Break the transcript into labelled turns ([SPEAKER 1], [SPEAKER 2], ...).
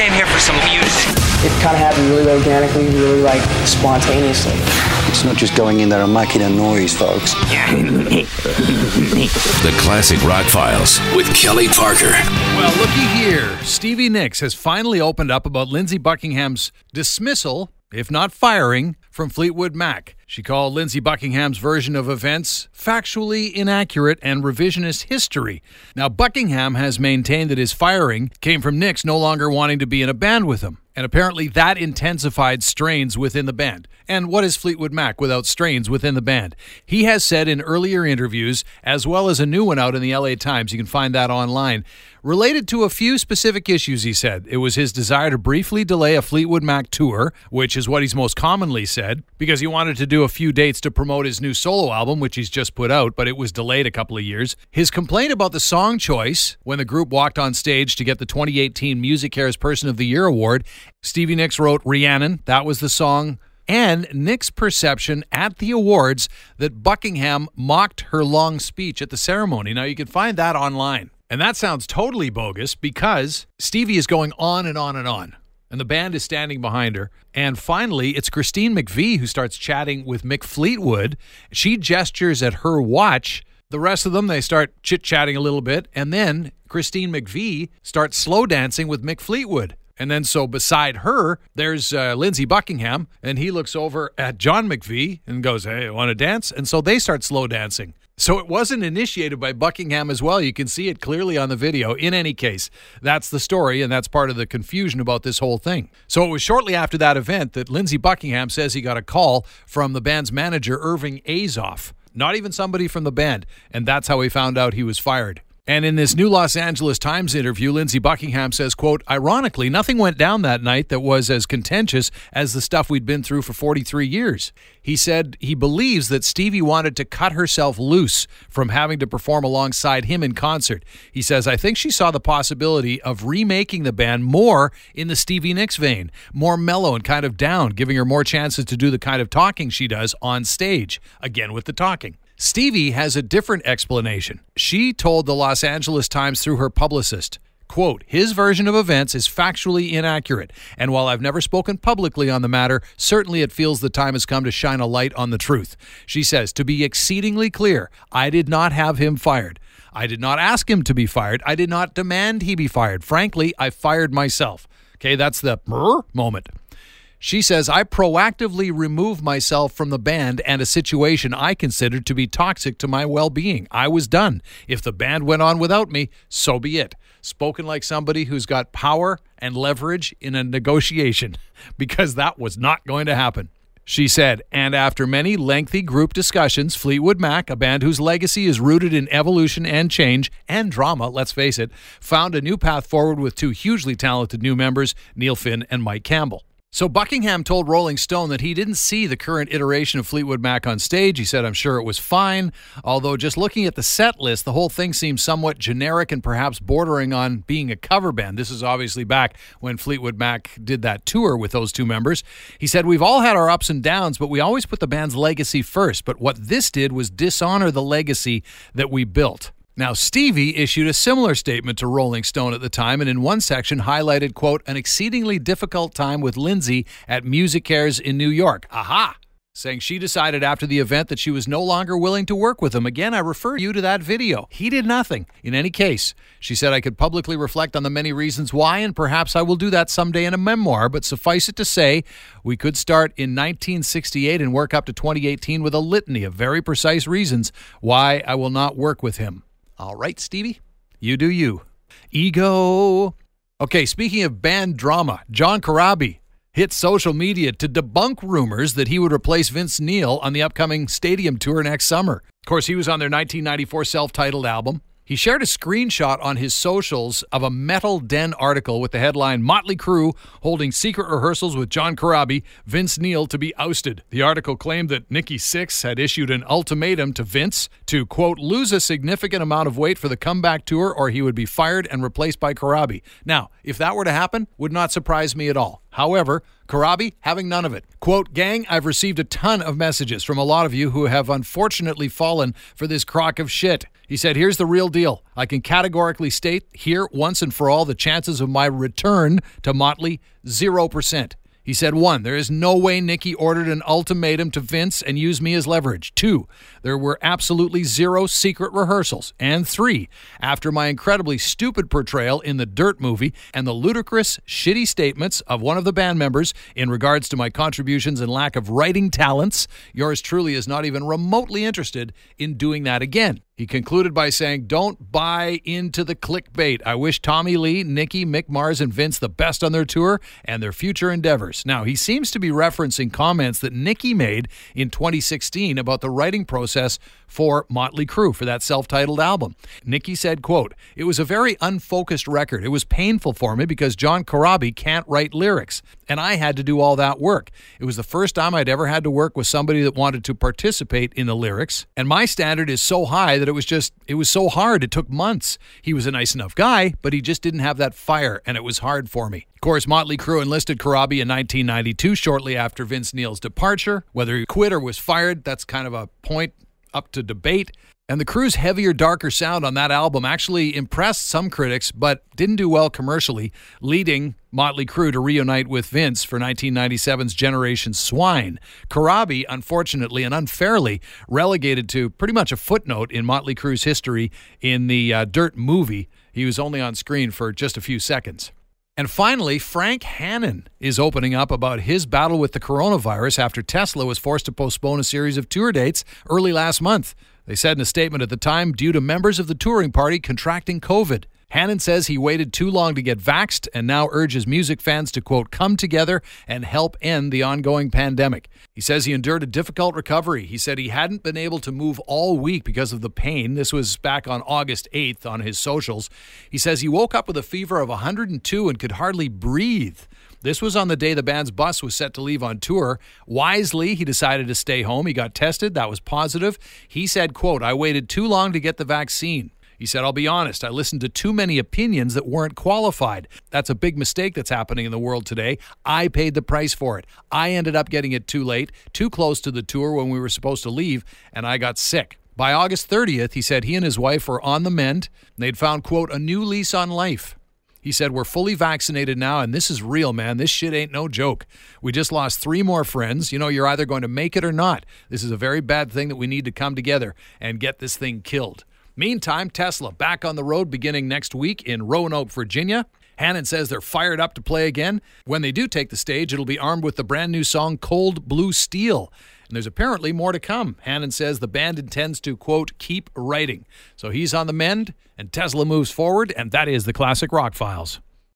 [SPEAKER 1] came here for some music.
[SPEAKER 2] It kind of happened really organically, really like spontaneously.
[SPEAKER 3] It's not just going in there and making a noise, folks.
[SPEAKER 4] The Classic Rock Files with Kelly Parker.
[SPEAKER 5] Well, looky here. Stevie Nicks has finally opened up about Lindsey Buckingham's dismissal, if not firing, from Fleetwood Mac. She called Lindsey Buckingham's version of events factually inaccurate and revisionist history. Now, Buckingham has maintained that his firing came from Nicks no longer wanting to be in a band with him. And apparently that intensified strains within the band. And what is Fleetwood Mac without strains within the band? He has said in earlier interviews, as well as a new one out in the LA Times, you can find that online, related to a few specific issues, he said. It was his desire to briefly delay a Fleetwood Mac tour, which is what he's most commonly said, because he wanted to do a few dates to promote his new solo album, which he's just put out, but it was delayed a couple of years. His complaint about the song choice when the group walked on stage to get the 2018 MusiCares Person of the Year award, Stevie Nicks wrote Rhiannon. That was the song and Nick's perception at the awards that Buckingham mocked her long speech at the ceremony. Now, you can find that online. And that sounds totally bogus because Stevie is going on and on and on. And the band is standing behind her. And finally, it's Christine McVie who starts chatting with Mick Fleetwood. She gestures at her watch. The rest of them, they start chit chatting a little bit. And then Christine McVie starts slow dancing with Mick Fleetwood. And then so beside her, there's uh, Lindsey Buckingham, and he looks over at John McVie and goes, Hey, want to dance? And so they start slow dancing. So it wasn't initiated by Buckingham as well. You can see it clearly on the video. In any case, that's the story, and that's part of the confusion about this whole thing. So it was shortly after that event that Lindsey Buckingham says he got a call from the band's manager, Irving Azoff. Not even somebody from the band, and that's how he found out he was fired. And in this new Los Angeles Times interview, Lindsey Buckingham says, quote, ironically, nothing went down that night that was as contentious as the stuff we'd been through for 43 years. He said he believes that Stevie wanted to cut herself loose from having to perform alongside him in concert. He says, I think she saw the possibility of remaking the band more in the Stevie Nicks vein, more mellow and kind of down, giving her more chances to do the kind of talking she does on stage. Again with the talking. Stevie has a different explanation. She told the Los Angeles Times through her publicist, quote, his version of events is factually inaccurate, and while I've never spoken publicly on the matter, certainly it feels the time has come to shine a light on the truth. She says, to be exceedingly clear, I did not have him fired. I did not ask him to be fired. I did not demand he be fired. Frankly, I fired myself. Okay, that's the moment. She says, I proactively removed myself from the band and a situation I considered to be toxic to my well being. I was done. If the band went on without me, so be it. Spoken like somebody who's got power and leverage in a negotiation, because that was not going to happen. She said, and after many lengthy group discussions, Fleetwood Mac, a band whose legacy is rooted in evolution and change and drama, let's face it, found a new path forward with two hugely talented new members, Neil Finn and Mike Campbell. So Buckingham told Rolling Stone that he didn't see the current iteration of Fleetwood Mac on stage. He said, I'm sure it was fine, although just looking at the set list, the whole thing seems somewhat generic and perhaps bordering on being a cover band. This is obviously back when Fleetwood Mac did that tour with those two members. He said, We've all had our ups and downs, but we always put the band's legacy first. But what this did was dishonor the legacy that we built. Now, Stevie issued a similar statement to Rolling Stone at the time, and in one section highlighted, quote, an exceedingly difficult time with Lindsey at Music MusiCares in New York. Aha! Saying she decided after the event that she was no longer willing to work with him. Again, I refer you to that video. He did nothing. In any case, she said I could publicly reflect on the many reasons why, and perhaps I will do that someday in a memoir, but suffice it to say, we could start in 1968 and work up to 2018 with a litany of very precise reasons why I will not work with him. All right, Stevie, you do you. Ego. Okay, speaking of band drama, John Corabi hit social media to debunk rumors that he would replace Vince Neil on the upcoming stadium tour next summer. Of course, he was on their 1994 self titled album. He shared a screenshot on his socials of a Metal Den article with the headline Motley Crue holding secret rehearsals with John Corabi, Vince Neil to be ousted. The article claimed that Nikki Sixx had issued an ultimatum to Vince to, quote, lose a significant amount of weight for the comeback tour or he would be fired and replaced by Corabi. Now, if that were to happen, would not surprise me at all. However, Corabi having none of it. Quote, Gang, I've received a ton of messages from a lot of you who have unfortunately fallen for this crock of shit. He said, Here's the real deal. I can categorically state here once and for all the chances of my return to Motley 0%. He said, one, there is no way Nikki ordered an ultimatum to Vince and used me as leverage. Two, there were absolutely zero secret rehearsals. And three, after my incredibly stupid portrayal in the Dirt movie and the ludicrous, shitty statements of one of the band members in regards to my contributions and lack of writing talents, yours truly is not even remotely interested in doing that again. He concluded by saying, Don't buy into the clickbait. I wish Tommy Lee, Nikki, Mick Mars, and Vince the best on their tour and their future endeavors. Now, he seems to be referencing comments that Nikki made in 2016 about the writing process for Motley Crue for that self-titled album. Nikki said, quote, It was a very unfocused record. It was painful for me because John Corabi can't write lyrics, and I had to do all that work. It was the first time I'd ever had to work with somebody that wanted to participate in the lyrics, and my standard is so high that it was just, it was so hard. It took months. He was a nice enough guy, but he just didn't have that fire, and it was hard for me. Of course, Motley Crue enlisted Corabi in 1992, shortly after Vince Neil's departure. Whether he quit or was fired, that's kind of a point up to debate. And the Crue's heavier, darker sound on that album actually impressed some critics, but didn't do well commercially, leading Motley Crue to reunite with Vince for 1997's Generation Swine. Corabi, unfortunately and unfairly, relegated to pretty much a footnote in Motley Crue's history in the uh, Dirt movie. He was only on screen for just a few seconds. And finally, Frank Hannon is opening up about his battle with the coronavirus after Tesla was forced to postpone a series of tour dates early last month. They said in a statement at the time, due to members of the touring party contracting COVID. Hannon says he waited too long to get vaxxed and now urges music fans to, quote, come together and help end the ongoing pandemic. He says he endured a difficult recovery. He said he hadn't been able to move all week because of the pain. This was back on August 8th on his socials. He says he woke up with a fever of 102 and could hardly breathe. This was on the day the band's bus was set to leave on tour. Wisely, he decided to stay home. He got tested. That was positive. He said, quote, I waited too long to get the vaccine. He said, I'll be honest, I listened to too many opinions that weren't qualified. That's a big mistake that's happening in the world today. I paid the price for it. I ended up getting it too late, too close to the tour when we were supposed to leave, and I got sick. By August 30th, he said he and his wife were on the mend. They'd found, quote, a new lease on life. He said, We're fully vaccinated now, and this is real, man. This shit ain't no joke. We just lost three more friends. You know, you're either going to make it or not. This is a very bad thing that we need to come together and get this thing killed. Meantime, Tesla back on the road beginning next week in Roanoke, Virginia. Hannon says they're fired up to play again. When they do take the stage, it'll be armed with the brand new song Cold Blue Steel. And there's apparently more to come. Hannon says the band intends to, quote, keep writing. So he's on the mend, and Tesla moves forward, and that is the Classic Rock Files.